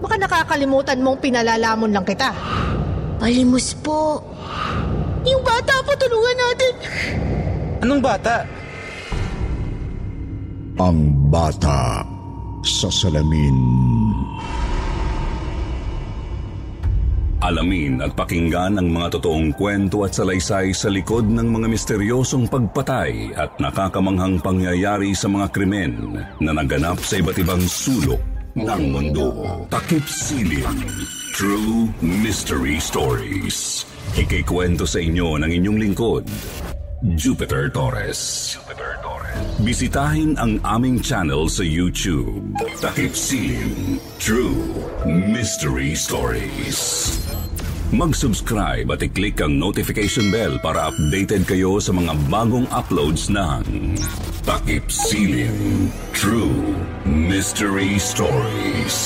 Baka nakakalimutan mong pinalalamon lang kita. Palimos po. Yung bata po, tulungan natin. Anong bata? Ang bata sa salamin. Alamin at pakinggan ang mga totoong kwento at salaysay sa likod ng mga misteryosong pagpatay at nakakamanghang pangyayari sa mga krimen na naganap sa iba't ibang sulok ng mundo. Takip Silim. True Mystery Stories. Ikikwento sa inyo ng inyong lingkod, Jupiter Torres. Jupiter Torres. Bisitahin ang aming channel sa YouTube. Takip Silim. True Mystery Stories. Mag-subscribe at i-click ang notification bell para updated kayo sa mga bagong uploads ng Takip Silim. True Mystery Stories.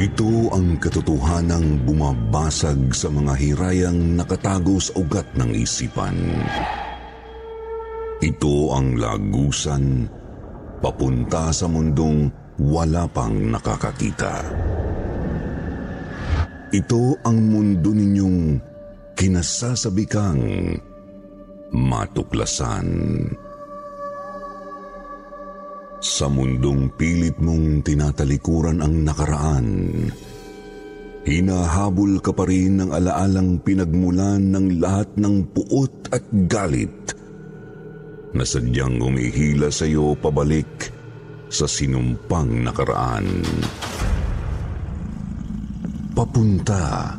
Ito ang katotohanang bumabasag sa mga hirayang nakatago sa ugat ng isipan. Ito ang lagusan papunta sa mundong wala pang nakakakita. Ito ang mundo ninyong kinasasabikang matuklasan. Sa mundong pilit mong tinatalikuran ang nakaraan, hinahabol ka pa rin ng alaalang pinagmulan ng lahat ng puot at galit na sadyang umihila sa iyo pabalik sa sinumpang nakaraan. Papunta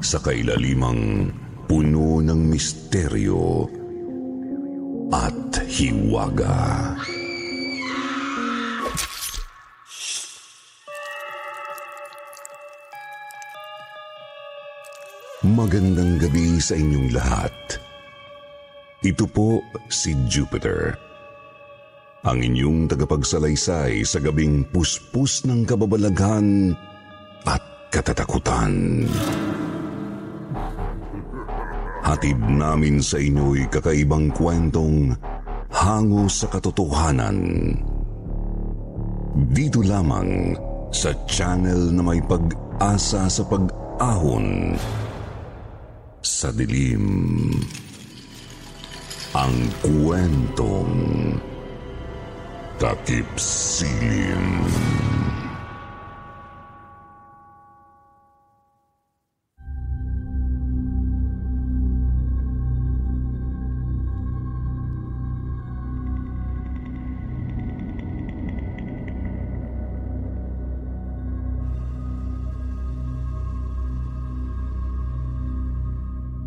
sa kailalimang puno ng misteryo at hiwaga. Magandang gabi sa inyong lahat. Ito po si Jupiter. Ang inyong tagapagsalaysay sa gabing puspus ng kababalaghan at katatakutan. Hatid namin sa inyo'y kakaibang kwentong hango sa katotohanan. Dito lamang sa channel na may pag-asa sa pag-ahon sa dilim. Ang kwentong Takip Silim.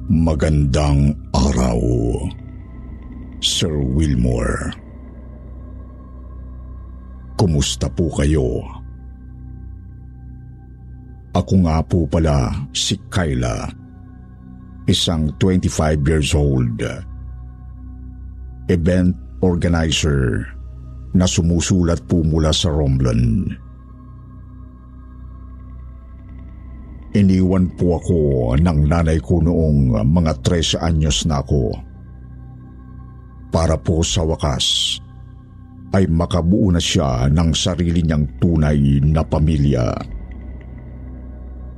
Magandang araw, Sir Wilmore. Kumusta po kayo? Ako nga po pala si Kyla, isang 25 years old, event organizer na sumusulat po mula sa Romblon. Iniwan po ako ng nanay ko noong mga 13 anyos na ako. Para po sa wakas ay makabuo na siya ng sarili niyang tunay na pamilya.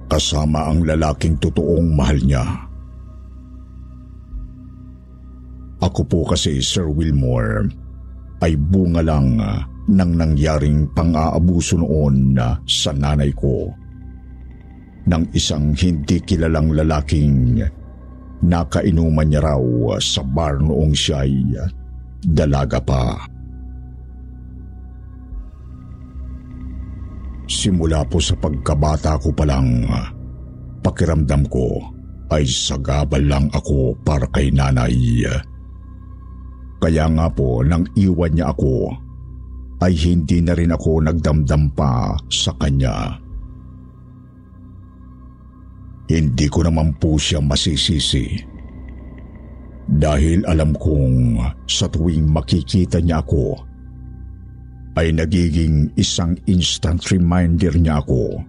Kasama ang lalaking totoong mahal niya. Ako po kasi, Sir Wilmore, ay bunga lang ng nangyaring pang-aabuso noon sa nanay ko ng isang hindi kilalang lalaking nakainuman niya raw sa bar noong siya ay dalaga pa. Simula po sa pagkabata ko pa lang, pakiramdam ko ay sagabal lang ako para kay nanay. Kaya nga po nang iwan niya ako ay hindi na rin ako nagdamdam pa sa kanya. Hindi ko naman po siya masisisi. Dahil alam kong sa tuwing makikita niya ako, ay nagiging isang instant reminder niya ako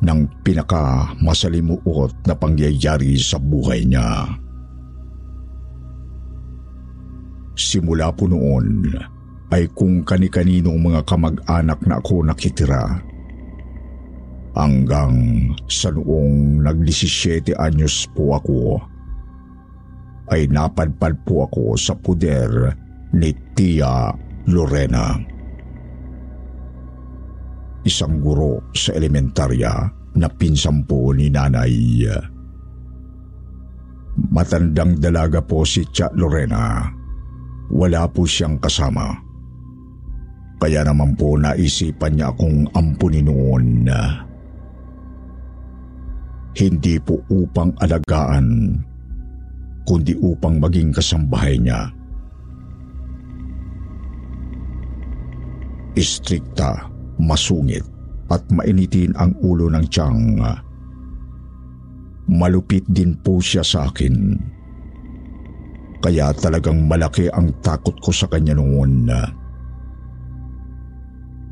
ng pinaka masalimuot na pangyayari sa buhay niya. Simula po noon ay kung kani-kaninong mga kamag-anak na ako nakitira. Hanggang sa noong nag-17 anyos po ako, ay napadpad po ako sa puder ni Tia Lorena. Isang guro sa elementarya na pinsang po ni nanay. Matandang dalaga po si Tia Lorena. Wala po siyang kasama. Kaya naman po naisipan niya akong ampunin noon. Hindi po upang alagaan, kundi upang maging kasambahay niya. Istrikta, masungit at mainitin ang ulo ng tiyang. Malupit din po siya sa akin. Kaya talagang malaki ang takot ko sa kanya noon.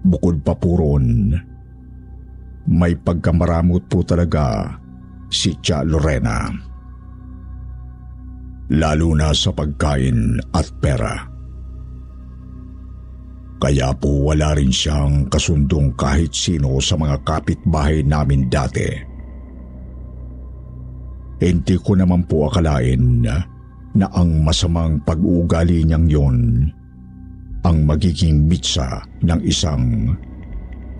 Bukod pa po ron, may pagkamaramot po talaga si Tia Lorena. Lalo na sa pagkain at pera. Kaya po wala rin siyang kasundong kahit sino sa mga kapitbahay namin dati. Hindi ko naman po akalain na ang masamang pag-uugali niyang yon ang magiging mitsa ng isang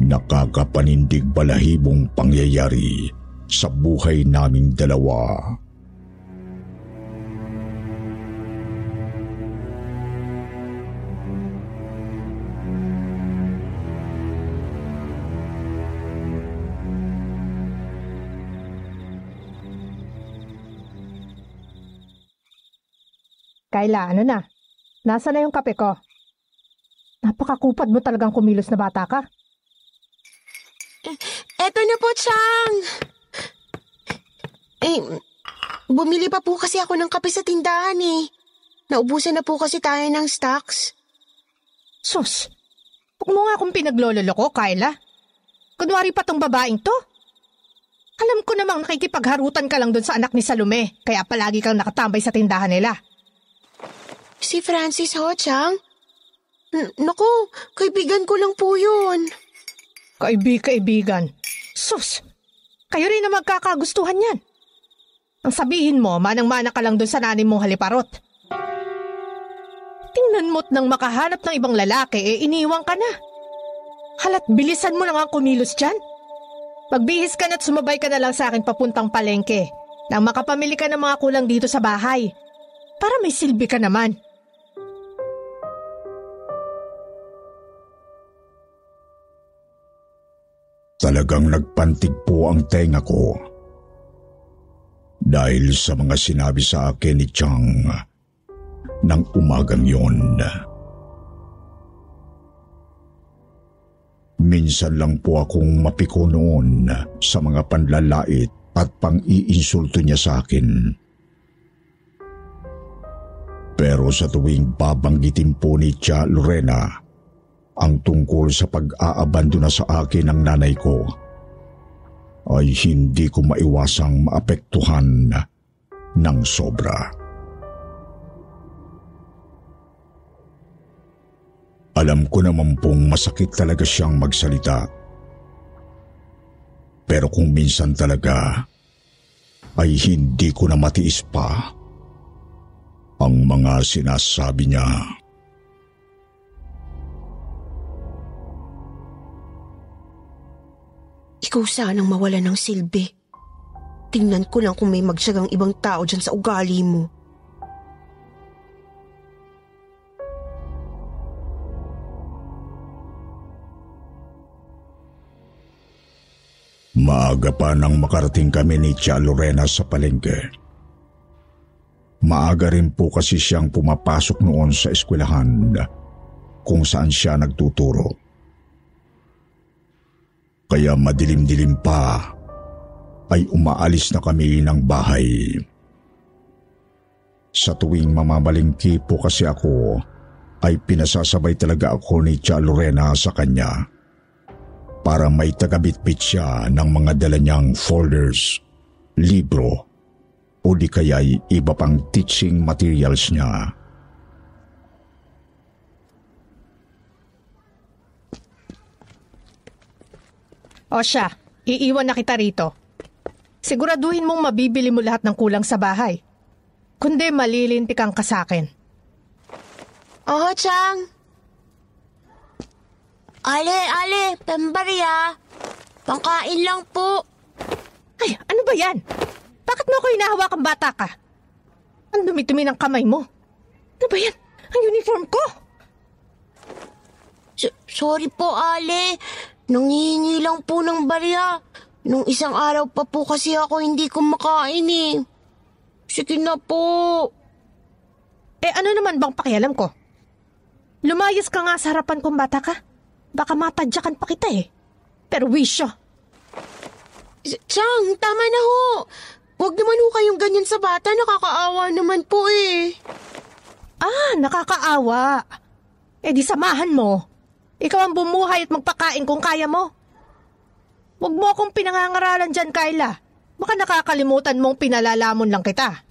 nakakapanindig balahibong pangyayari sa buhay naming dalawa. Kayla, ano na? Nasa na yung kape ko? Napakakupad mo talagang kumilos na bata ka. Eto na po, Chang! Eh, bumili pa po kasi ako ng kape sa tindahan eh. Naubusan na po kasi tayo ng stocks. Sus, huwag mo nga akong pinaglololo ko, Kayla. Kunwari pa tong babaeng to. Alam ko namang nakikipagharutan ka lang dun sa anak ni Salome, kaya palagi kang nakatambay sa tindahan nila. Si Francis ho, Chang? N- naku, kaibigan ko lang po yun. Kaibig-kaibigan. Sus, kayo rin na magkakagustuhan yan. Ang sabihin mo, manang-mana ka lang dun sa nanin mong haliparot. Tingnan mo't nang makahanap ng ibang lalaki, eh iniwang ka na. Halat bilisan mo na nga kumilos dyan. Magbihis ka na't sumabay ka na lang sa akin papuntang palengke nang makapamili ka ng mga kulang dito sa bahay. Para may silbi ka naman. Talagang nagpantig po ang tenga ko. Dahil sa mga sinabi sa akin ni Chang ng umagang yon. Minsan lang po akong mapiko noon sa mga panlalait at pang-iinsulto niya sa akin. Pero sa tuwing babanggitin po ni Tia Lorena ang tungkol sa pag-aabandona sa akin ng nanay ko, ay hindi ko maiwasang maapektuhan ng sobra. Alam ko naman pong masakit talaga siyang magsalita. Pero kung minsan talaga ay hindi ko na matiis pa ang mga sinasabi niya. Ikaw sanang mawala ng silbi. Tingnan ko lang kung may magsagang ibang tao dyan sa ugali mo. Maaga pa nang makarating kami ni Tia Lorena sa palengke. Maaga rin po kasi siyang pumapasok noon sa eskwelahan kung saan siya nagtuturo. Kaya madilim-dilim pa ay umaalis na kami ng bahay. Sa tuwing mamamalingki po kasi ako, ay pinasasabay talaga ako ni Tia Lorena sa kanya para may tagabitbit siya ng mga dala niyang folders, libro, o di kaya'y iba pang teaching materials niya. O siya, iiwan na kita rito. Siguraduhin mong mabibili mo lahat ng kulang sa bahay. Kundi malilintikan ka sa akin. Oh, Chang. Ale, ale, pembarya. Pangkain lang po. Ay, ano ba yan? Bakit mo ako hinahawakan bata ka? Ang dumi-dumi ng kamay mo. Ano ba yan? Ang uniform ko? S- sorry po, ale. Nangihingi lang po ng barya. Nung isang araw pa po kasi ako hindi kumakain eh. Sige na po. Eh ano naman bang pakialam ko? Lumayas ka nga sa harapan kong bata ka. Baka matadyakan pa kita eh. Pero wisyo. Chang, tama na ho. Huwag naman ho kayong ganyan sa bata. Nakakaawa naman po eh. Ah, nakakaawa. Eh di samahan mo. Ikaw ang bumuhay at magpakain kung kaya mo. Huwag mo akong pinangangaralan dyan, Kyla. Baka nakakalimutan mong pinalalamon lang kita.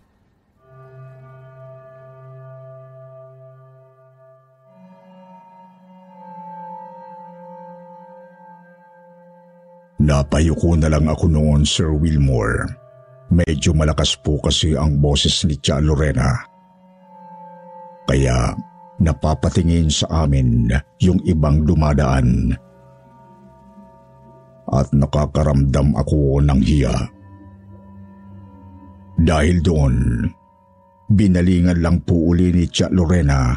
Napayuko na lang ako noon, Sir Wilmore. Medyo malakas po kasi ang boses ni Tia Lorena. Kaya napapatingin sa amin yung ibang dumadaan. At nakakaramdam ako ng hiya. Dahil doon, binalingan lang po uli ni Tia Lorena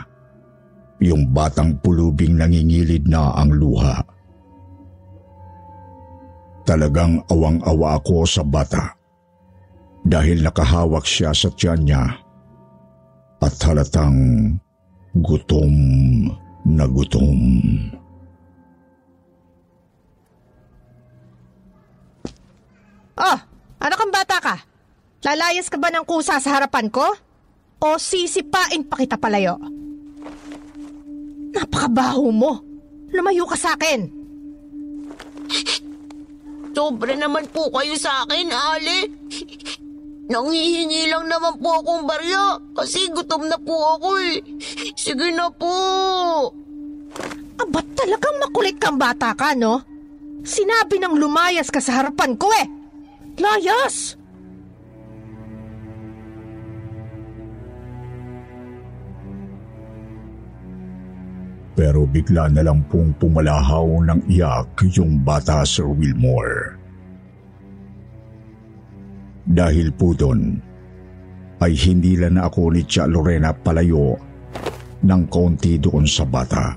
yung batang pulubing nangingilid na ang luha. Talagang awang-awa ako sa bata dahil nakahawak siya sa tiyan niya at halatang gutom na gutom. Oh, ano kang bata ka? Lalayas ka ba ng kusa sa harapan ko? O sisipain pa kita palayo? Napakabaho mo. Lumayo ka sa akin. Sobra naman po kayo sa akin, Ale. Nanghihingi lang naman po akong barya kasi gutom na po ako eh. Sige na po. Aba talagang makulit kang bata ka, no? Sinabi ng lumayas ka sa harapan ko eh. Layas! Pero bigla na lang pong pumalahaw ng iyak yung bata Sir Wilmore. Dahil po doon, ay hindi lang na ako ni Tia Lorena palayo ng konti doon sa bata.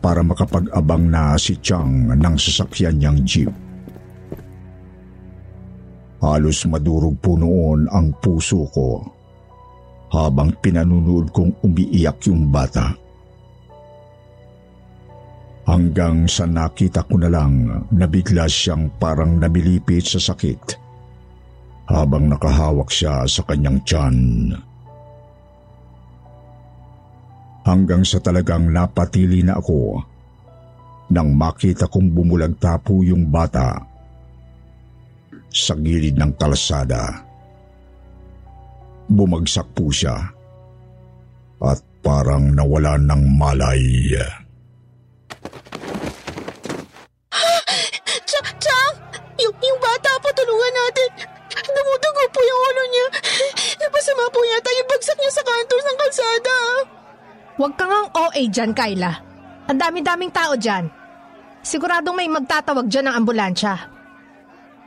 Para makapag-abang na si Chang ng sasakyan niyang jeep. Halos madurog po noon ang puso ko habang pinanunood kong umiiyak yung bata. Hanggang sa nakita ko na lang na bigla siyang parang nabilipit sa sakit habang nakahawak siya sa kanyang tiyan. Hanggang sa talagang napatili na ako nang makita kong bumulagta po yung bata sa gilid ng kalsada. Bumagsak po siya at parang nawala ng malay. Chang, Yung, yung bata po, tulungan natin. Dumudugo po yung ulo niya. Napasama po yata yung bagsak niya sa kanto ng kalsada. Huwag ka ngang OA dyan, Kyla. Ang dami-daming tao dyan. Siguradong may magtatawag dyan ng ambulansya.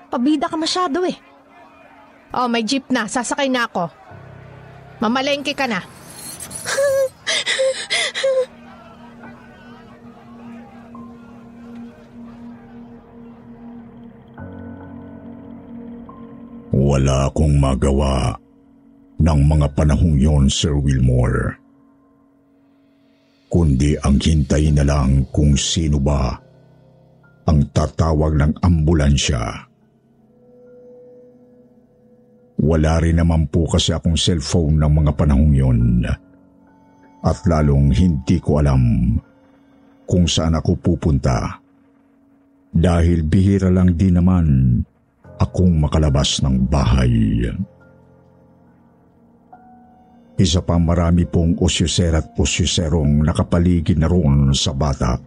Pabida ka masyado eh. Oh, may jeep na. Sasakay na ako. Mamalengke ka na. Wala akong magawa ng mga panahong yon, Sir Wilmore. Kundi ang hintay na lang kung sino ba ang tatawag ng ambulansya. Wala rin naman po kasi akong cellphone ng mga panahong yon. At lalong hindi ko alam kung saan ako pupunta. Dahil bihira lang din naman akong makalabas ng bahay. Isa pa marami pong usyuser at usyuserong nakapaligid na roon sa bata.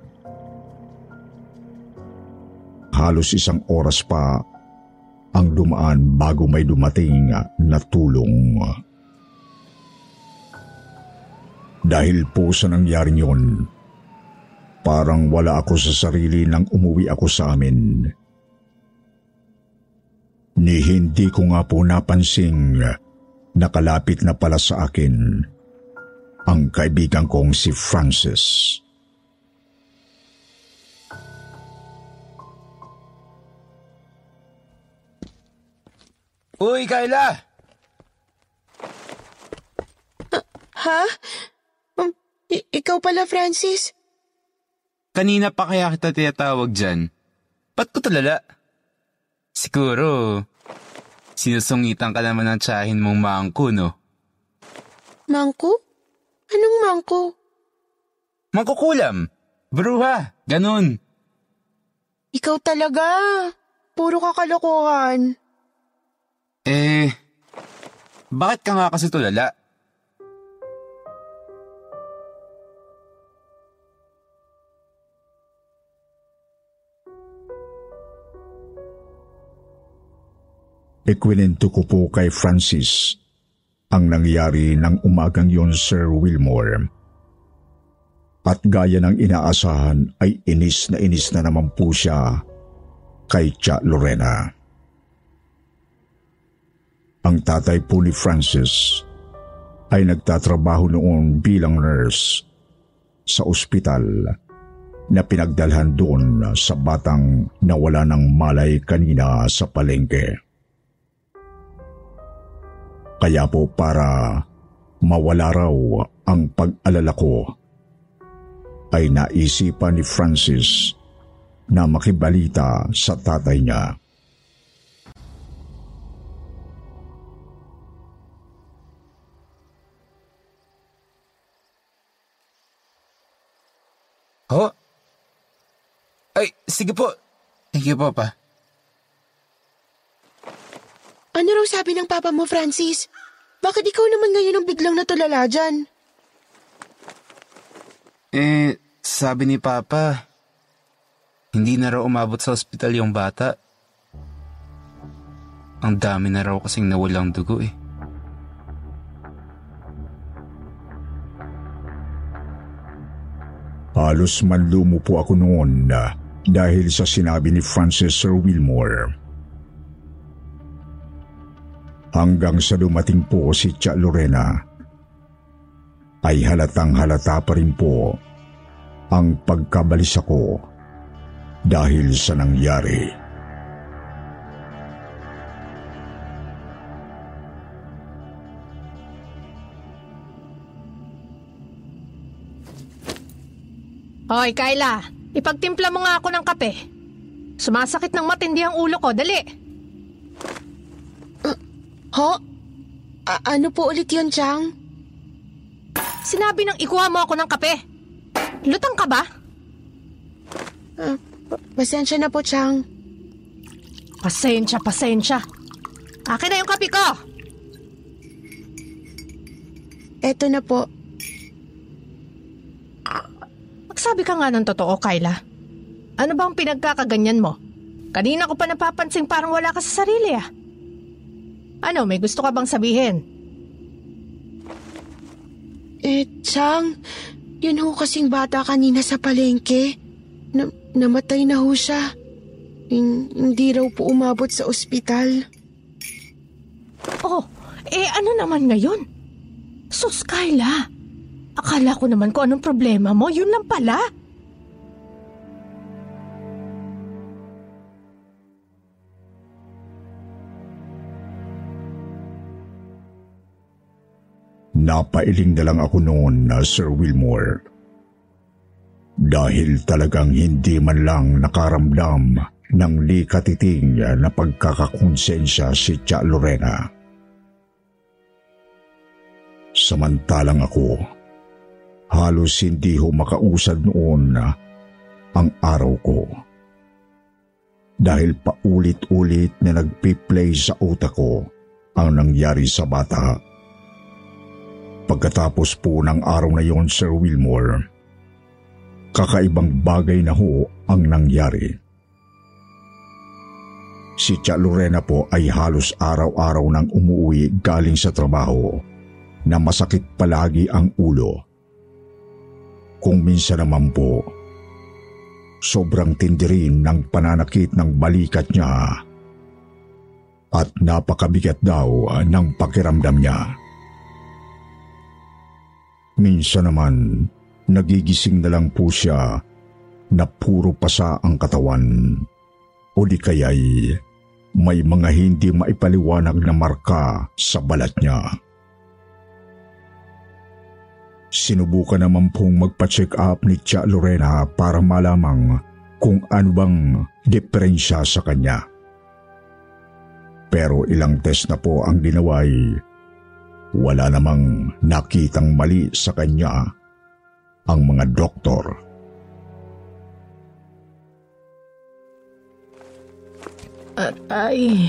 Halos isang oras pa ang dumaan bago may dumating na tulong. Dahil po sa nangyaring yun, parang wala ako sa sarili nang umuwi ako sa amin. Ni hindi ko nga po napansing nakalapit na pala sa akin ang kaibigan kong si Francis. Uy, Kayla! Ha? Um, i- ikaw pala, Francis? Kanina pa kaya kita tinatawag dyan. Ba't ko talala? Siguro, sinusungitan ka naman ng tsahin mong maangko, no? Mangko? Anong mangko? Mangkukulam! Bruha! Ganun! Ikaw talaga. Puro kakalokohan. Eh, bakit ka nga kasi tulala? Ikwinento ko po kay Francis ang nangyari ng umagang yon Sir Wilmore. At gaya ng inaasahan ay inis na inis na naman po siya kay Tia Lorena. Ang tatay po ni Francis ay nagtatrabaho noon bilang nurse sa ospital na pinagdalhan doon sa batang nawala ng malay kanina sa palengke. Kaya po para mawala raw ang pag-alala ko, ay naisipan ni Francis na makibalita sa tatay niya. Ho? Ay, sige po. You po, pa. Ano raw sabi ng papa mo, Francis? Bakit ikaw naman ngayon ang biglang natulala dyan? Eh, sabi ni Papa, hindi na raw umabot sa ospital yung bata. Ang dami na raw kasing nawalang dugo eh. Halos manlumo po ako noon na dahil sa sinabi ni Francis Sir Wilmore. Hanggang sa dumating po si Tia Lorena, ay halatang halata pa rin po ang pagkabalisa ko dahil sa nangyari. Hoy, Kyla, ipagtimpla mo nga ako ng kape. Sumasakit ng matindi ang ulo ko, dali. Ho? A- ano po ulit yun, Chang? Sinabi nang ikuha mo ako ng kape. Lutang ka ba? Ah, pa- pasensya na po, Chang. Pasensya, pasensya. Akin na yung kape ko. Eto na po. Magsabi ka nga ng totoo, Kyla. Ano bang pinagkakaganyan mo? Kanina ko pa napapansing parang wala ka sa sarili ah. Ano, may gusto ka bang sabihin? Eh, Chang, yun ho kasing bata kanina sa palengke. Na- namatay na ho siya. Hin- hindi raw po umabot sa ospital. Oh, eh ano naman ngayon? Sus, Kyla. Akala ko naman kung anong problema mo, yun lang pala. Napailing na lang ako noon na Sir Wilmore. Dahil talagang hindi man lang nakaramdam ng likatiting na pagkakakonsensya si Tia Lorena. Samantalang ako, halos hindi ho makausad noon ang araw ko. Dahil paulit-ulit na nagpi-play sa utak ko ang nangyari sa bata. Pagkatapos po ng araw na yon, Sir Wilmore, kakaibang bagay na ho ang nangyari. Si Tia Lorena po ay halos araw-araw nang umuwi galing sa trabaho na masakit palagi ang ulo. Kung minsan naman po, sobrang tindi rin ng pananakit ng balikat niya at napakabigat daw ng pakiramdam niya. Minsan naman, nagigising na lang po siya na puro pasa ang katawan o di kaya'y may mga hindi maipaliwanag na marka sa balat niya. Sinubukan naman pong magpa-check up ni Tia Lorena para malamang kung ano bang diferensya sa kanya. Pero ilang test na po ang ginaway wala namang nakitang mali sa kanya ang mga doktor. Aray,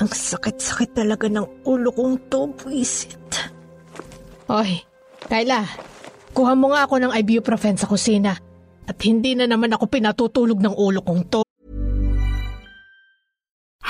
ang sakit-sakit talaga ng ulo kong to, buisit. Oy, Kayla, kuha mo nga ako ng ibuprofen sa kusina. At hindi na naman ako pinatutulog ng ulo kong to.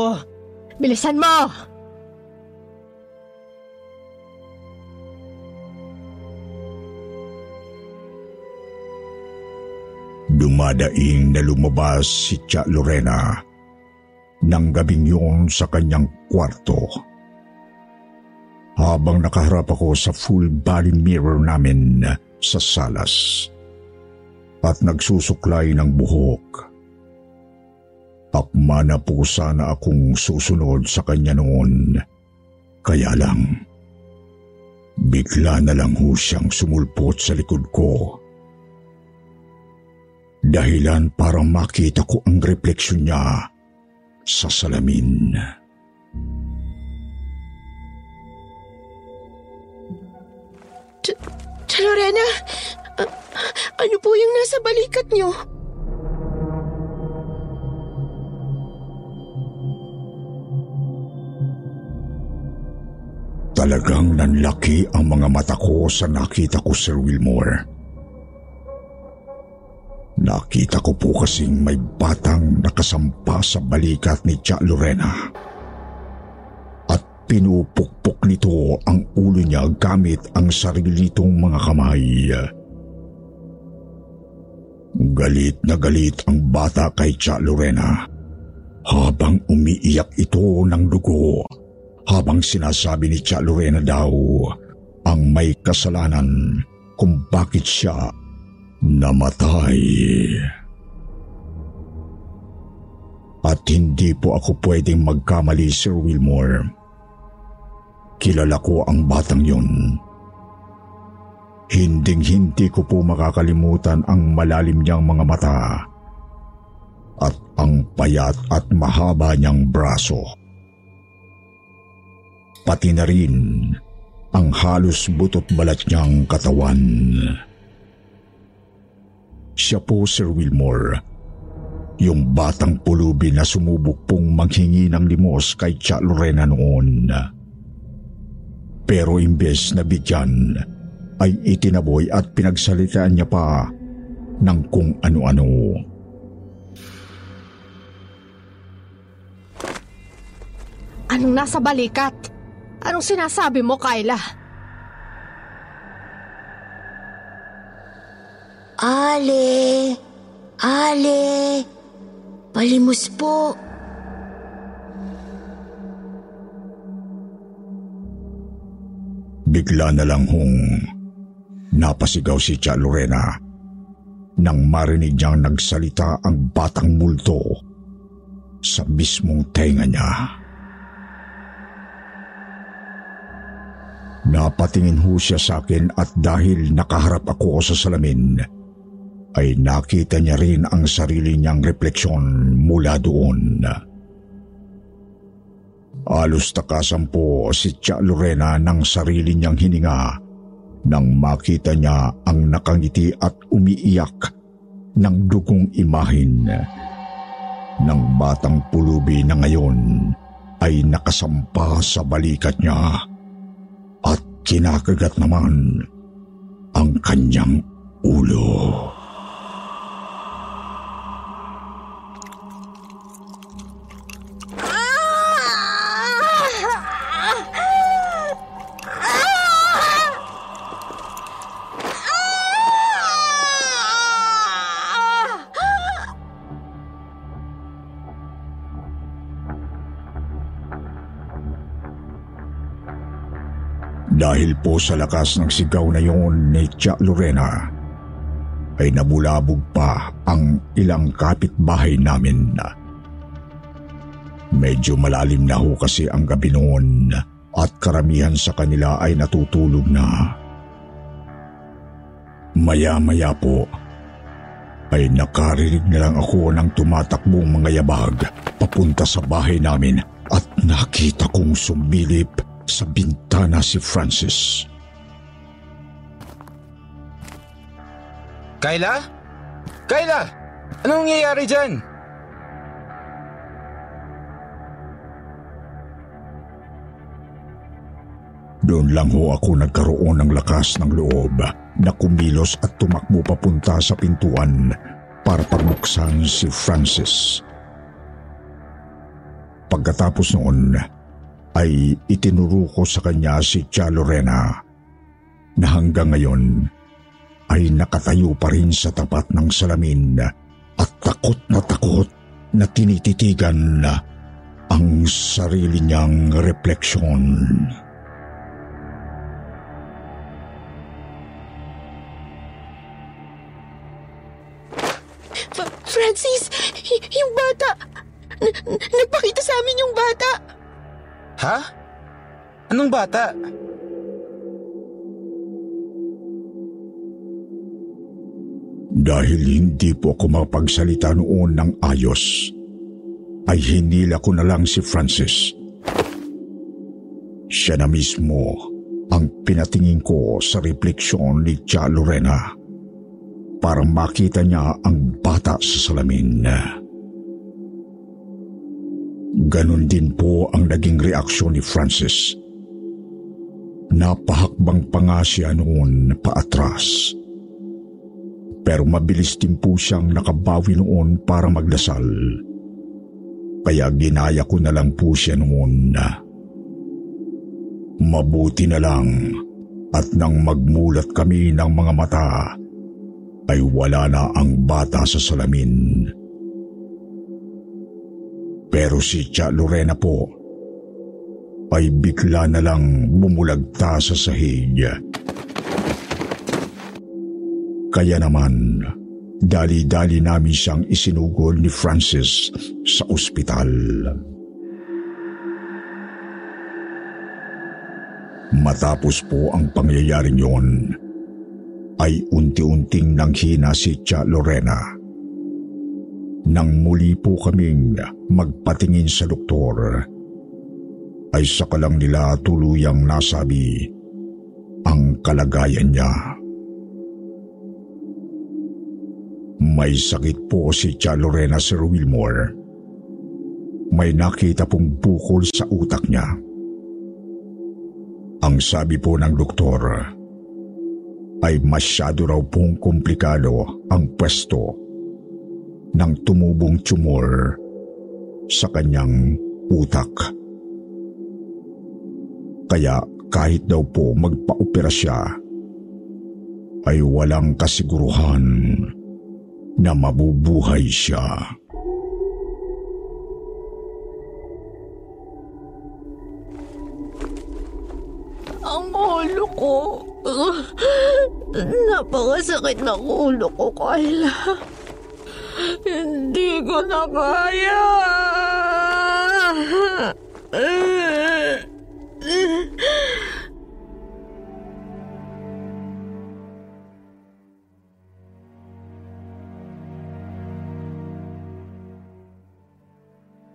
Oh, bilisan mo! Dumadaing na lumabas si Tia Lorena nang gabing yun sa kanyang kwarto. Habang nakaharap ako sa full body mirror namin sa salas at nagsusuklay ng buhok. Akma na po sana akong susunod sa kanya noon. Kaya lang, bigla na lang ho siyang sumulpot sa likod ko dahilan para makita ko ang refleksyon niya sa salamin. Tia Lorena, ano po yung nasa balikat niyo? Talagang nanlaki ang mga mata ko sa nakita ko, Sir Wilmore. Nakita ko po kasing may batang nakasampa sa balikat ni Tia Lorena. At pinupukpok nito ang ulo niya gamit ang sarili nitong mga kamay. Galit na galit ang bata kay Tia Lorena habang umiiyak ito ng dugo habang sinasabi ni Tia Lorena daw ang may kasalanan kung bakit siya namatay. At hindi po ako pwedeng magkamali, Sir Wilmore. Kilala ko ang batang yun. Hinding-hindi ko po makakalimutan ang malalim niyang mga mata at ang payat at mahaba niyang braso. Pati na rin ang halos butot balat niyang katawan. Siya po, Sir Wilmore, yung batang pulubi na sumubok pong manghingi ng limos kay Tia Lorena noon. Pero imbes na bigyan, ay itinaboy at pinagsalitaan niya pa ng kung ano-ano. Anong nasa balikat? Anong sinasabi mo, Kyla? Ale! Ale! Palimos po! Bigla na lang hong napasigaw si Tia Lorena nang marinig niyang nagsalita ang batang multo sa mismong tenga niya. Napatingin ho siya sa akin at dahil nakaharap ako sa salamin, ay nakita niya rin ang sarili niyang refleksyon mula doon. Alos takasan po si Tia Lorena ng sarili niyang hininga nang makita niya ang nakangiti at umiiyak ng dugong imahin ng batang pulubi na ngayon ay nakasampa sa balikat niya at kinakagat naman ang kanyang ulo. Po sa lakas ng sigaw na yon ni Tia Lorena, ay nabulabog pa ang ilang kapitbahay namin. Medyo malalim na ho kasi ang gabi noon at karamihan sa kanila ay natutulog na. Maya-maya po ay nakarinig na lang ako ng tumatakbong mga yabag papunta sa bahay namin at nakita kong sumbilip sa bintana si Francis. Kayla? Kayla! Anong nangyayari dyan? Doon lang ho ako nagkaroon ng lakas ng loob na kumilos at tumakbo papunta sa pintuan para pagbuksan si Francis. Pagkatapos noon, ay itinuro ko sa kanya si Tia Lorena na hanggang ngayon ay nakatayo pa rin sa tapat ng salamin at takot na takot na tinititigan ang sarili niyang refleksyon. Francis! Y- yung bata! N- nagpakita sa amin yung bata! Ha? Anong bata? Dahil hindi po ako mapagsalita noon ng ayos, ay hinila ko na lang si Francis. Siya na mismo ang pinatingin ko sa refleksyon ni Tia Lorena para makita niya ang bata sa salamin. Ganon din po ang naging reaksyon ni Francis. Napahakbang pa nga siya noon paatras. Pero mabilis din po siyang nakabawi noon para magdasal. Kaya ginaya ko na lang po siya noon na mabuti na lang at nang magmulat kami ng mga mata ay wala na ang bata sa salamin. Pero si Tia Lorena po ay bigla na lang bumulagta sa sahig. Kaya naman, dali-dali namin siyang isinugol ni Francis sa ospital. Matapos po ang pangyayaring yon, ay unti-unting nanghina si Tia Lorena. Nang muli po kaming magpatingin sa doktor, ay saka lang nila tuluyang nasabi ang kalagayan niya. May sakit po si Tia Lorena Sir Wilmore. May nakita pong bukol sa utak niya. Ang sabi po ng doktor ay masyado raw pong komplikado ang pwesto ng tumubong tumor sa kanyang utak. Kaya kahit daw po magpa-opera siya, ay walang kasiguruhan na mabubuhay siya. Ang ulo ko. Napakasakit ng ulo ko, Kyla. Hindi ko na kaya.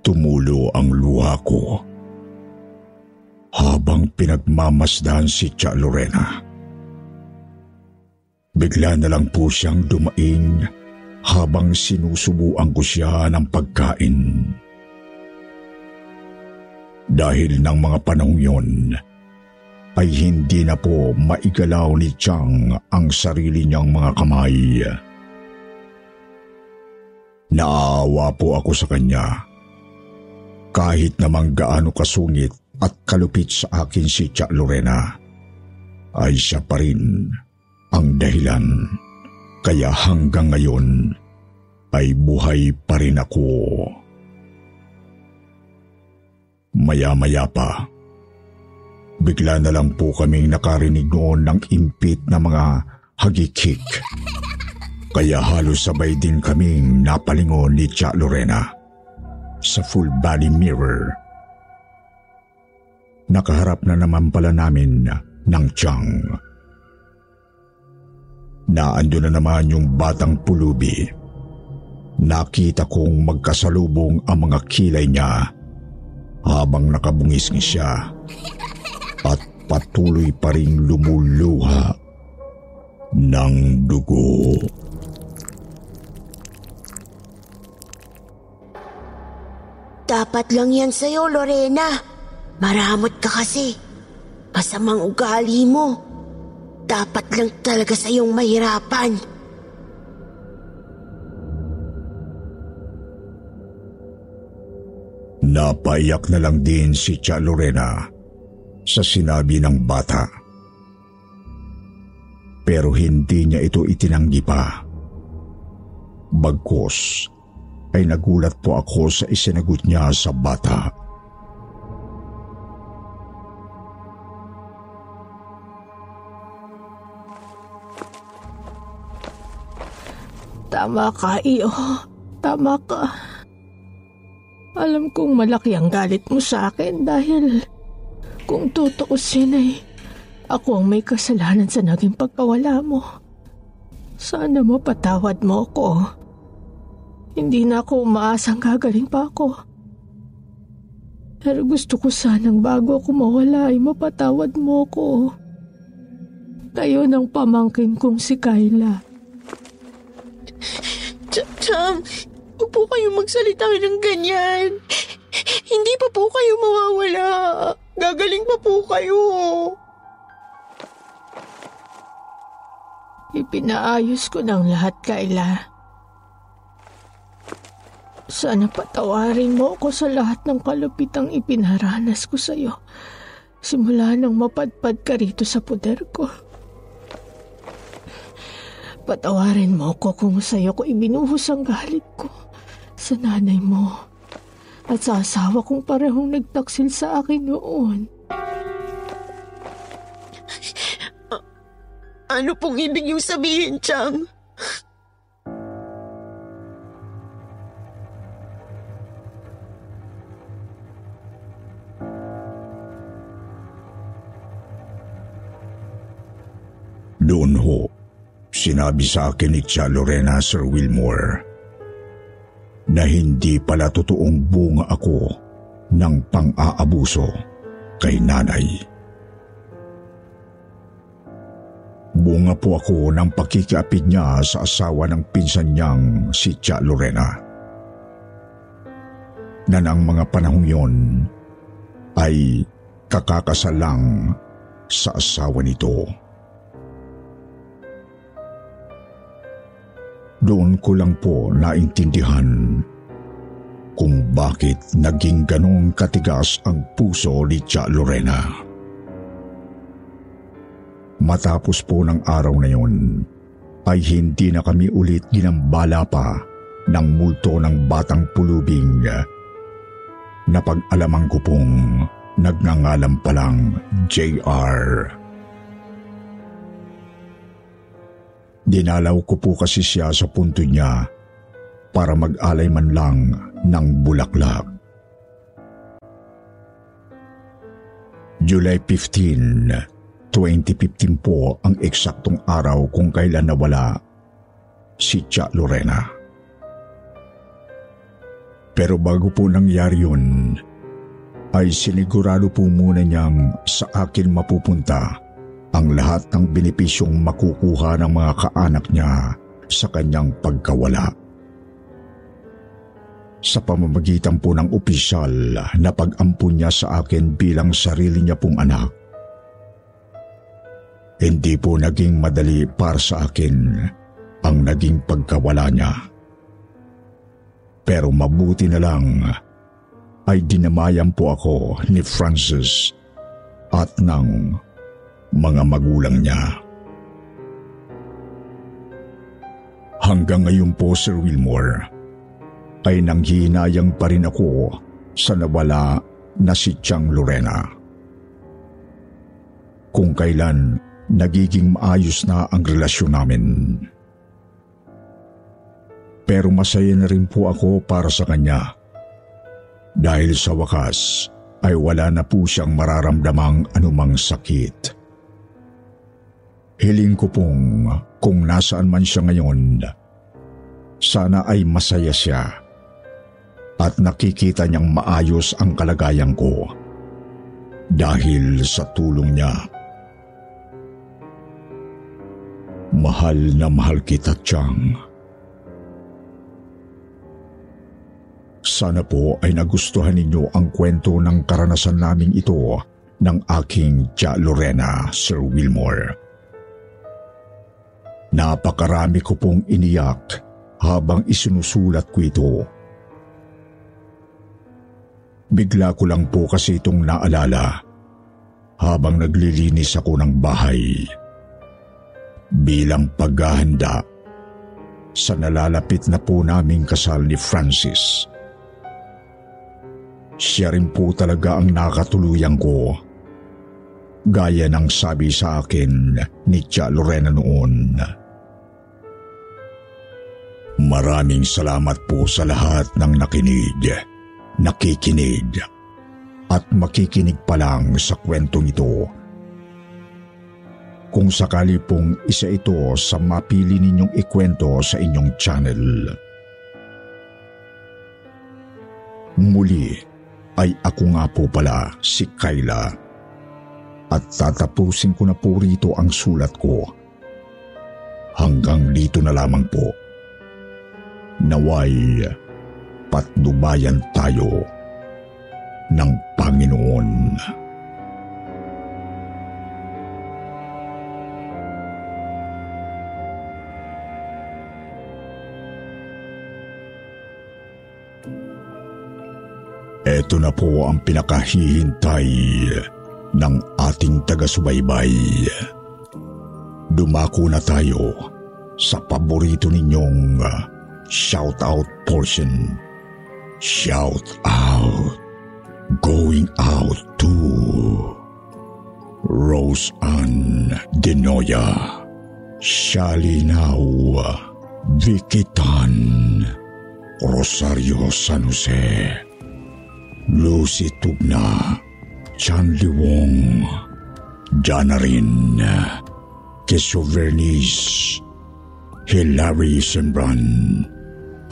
Tumulo ang luha ko habang pinagmamasdan si Tia Lorena. Bigla na lang po siyang dumaing habang sinusubuan ko siya ng pagkain. Dahil ng mga panahong yon, ay hindi na po maigalaw ni Chang ang sarili niyang mga kamay. Naawa po ako sa kanya. Kahit namang gaano kasungit at kalupit sa akin si Tia Lorena, ay siya pa rin ang dahilan. Kaya hanggang ngayon ay buhay pa rin ako. Maya-maya pa, bigla na lang po kaming nakarinig noon ng impit na mga hagikik. Kaya halos sabay din kaming napalingon ni Tia Lorena sa full body mirror. Nakaharap na naman pala namin ng Chang. Naando na naman yung batang pulubi. Nakita kong magkasalubong ang mga kilay niya habang nakabungis siya at patuloy pa rin lumuluha ng dugo. Dapat lang yan sa'yo, Lorena. Maramot ka kasi. Masamang ugali mo. Dapat lang talaga sa'yong mahirapan. Napaiyak na lang din si Tia Lorena sa sinabi ng bata. Pero hindi niya ito itinanggi pa. Bagkos ay nagulat po ako sa isinagot niya sa bata. Tama ka, iyo. Tama ka. Alam kong malaki ang galit mo sa akin dahil kung tutuusin ay ako ang may kasalanan sa naging pagkawala mo. Sana mapatawad mo ako. Hindi na ako umaasang gagaling pa ako. Pero gusto ko sanang bago ako mawala ay mapatawad mo ako. Kayo ng pamangkin kong si Kyla. Cham, huwag po kayo magsalita ng ganyan. Hindi pa po kayo mawawala. Gagaling pa po kayo. Ipinaayos ko ng lahat, Kyla. Sana patawarin mo ako sa lahat ng kalupitang ipinaranas ko sa'yo. Simula nang mapadpad ka rito sa puder ko. Patawarin mo ako kung sa'yo ko ibinuhos ang galit ko sa nanay mo at sa asawa kong parehong nagtaksil sa akin noon. Ano pong ibig yung sabihin, Chang? Sinabi sa akin ni Tia Lorena Sir Wilmore na hindi pala totoong bunga ako ng pang-aabuso kay nanay. Bunga po ako ng pakikiapid niya sa asawa ng pinsan niyang si Tia Lorena. Na ng mga panahong yon ay kakakasal lang sa asawa nito. Doon ko lang po naintindihan kung bakit naging ganong katigas ang puso ni Tia Lorena. Matapos po ng araw na yon, ay hindi na kami ulit ginambala pa ng multo ng batang pulubing na pag-alamang ko pong nagngangalam palang JR. Dinalaw ko po kasi siya sa punto niya para mag-alay man lang ng bulaklak. July 15, 2015 po ang eksaktong araw kung kailan nawala si Tia Lorena. Pero bago po nangyari yun, ay sinigurado po muna niyang sa akin mapupunta ang lahat ng benepisyong makukuha ng mga kaanak niya sa kanyang pagkawala. Sa pamamagitan po ng opisyal na pag-ampun niya sa akin bilang sarili niya pong anak, hindi po naging madali para sa akin ang naging pagkawala niya. Pero mabuti na lang ay dinamayan po ako ni Francis at ng mga magulang niya. Hanggang ngayon po Sir Wilmore ay nanghihinayang pa rin ako sa nawala na si Chang Lorena. Kung kailan nagiging maayos na ang relasyon namin. Pero masaya na rin po ako para sa kanya. Dahil sa wakas ay wala na po siyang mararamdamang anumang sakit. Hiling ko pong kung nasaan man siya ngayon, sana ay masaya siya at nakikita niyang maayos ang kalagayan ko dahil sa tulong niya. Mahal na mahal kita, Chang. Sana po ay nagustuhan ninyo ang kwento ng karanasan naming ito ng aking Tia Lorena, Sir Wilmore. Napakarami ko pong iniyak habang isinusulat ko ito. Bigla ko lang po kasi itong naalala habang naglilinis ako ng bahay bilang paghahanda sa nalalapit na po naming kasal ni Francis. Siya rin po talaga ang nakatuluyan ko. Gaya ng sabi sa akin ni Tia Lorena noon. Maraming salamat po sa lahat ng nakinig, nakikinig, at makikinig pa lang sa kwentong ito kung sakali pong isa ito sa mapili ninyong ikwento sa inyong channel. Muli ay ako nga po pala si Kyla at tatapusin ko na po rito ang sulat ko. Hanggang dito na lamang po. Naway patnubayan tayo ng Panginoon. Ito na po ang pinakahihintay ng ating taga-subaybay. Dumako na tayo sa paborito ninyong shout-out portion. Shout out. Going out to Rose Ann Denoya, Shalinaw, Vicky Tan, Rosario San Jose, Lucy Tugna, Chan Liwong, Jana rin, Keso Vernice, Hilary Sembran,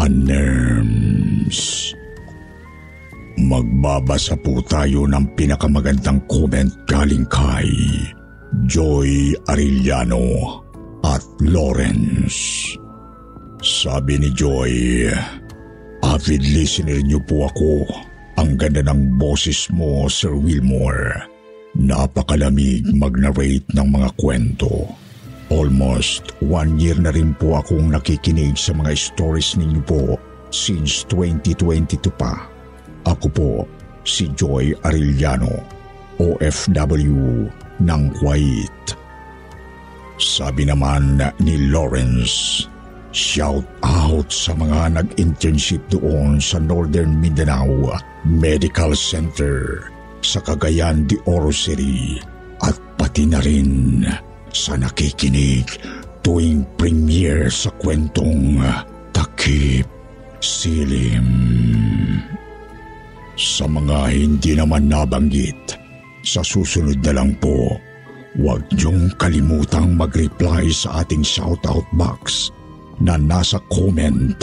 Anerms, Magbabasa po tayo ng pinakamagandang comment galing kay Joy Arellano at Lawrence. Sabi ni Joy, Avid listener niyo po ako. Ang ganda ng boses mo, Sir Wilmore. Napakalamig mag-narrate ng mga kwento. Almost one year na rin po akong nakikinig sa mga stories ninyo po since 2022 pa. Ako po si Joy Arellano, OFW ng Kuwait. Sabi naman ni Lawrence, shout out sa mga nag-internship doon sa Northern Mindanao Medical Center sa Cagayan de Oro City at pati na rin sa nakikinig tuwing premiere sa kwentong Takip Silim. Sa mga hindi naman nabanggit, sa susunod na lang po, huwag niyong kalimutang mag-reply sa ating shoutout box na nasa comment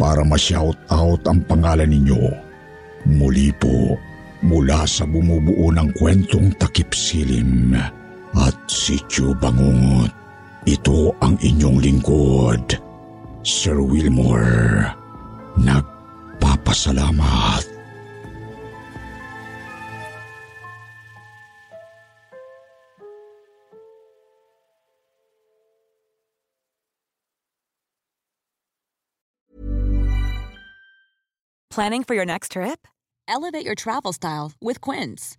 para ma-shoutout ang pangalan ninyo. Muli po, mula sa bumubuo ng kwentong takip silim at sityo bangungot, ito ang inyong lingkod, Sir Wilmore. Nagpapasalamat. Planning for your next trip? Elevate your travel style with Quince.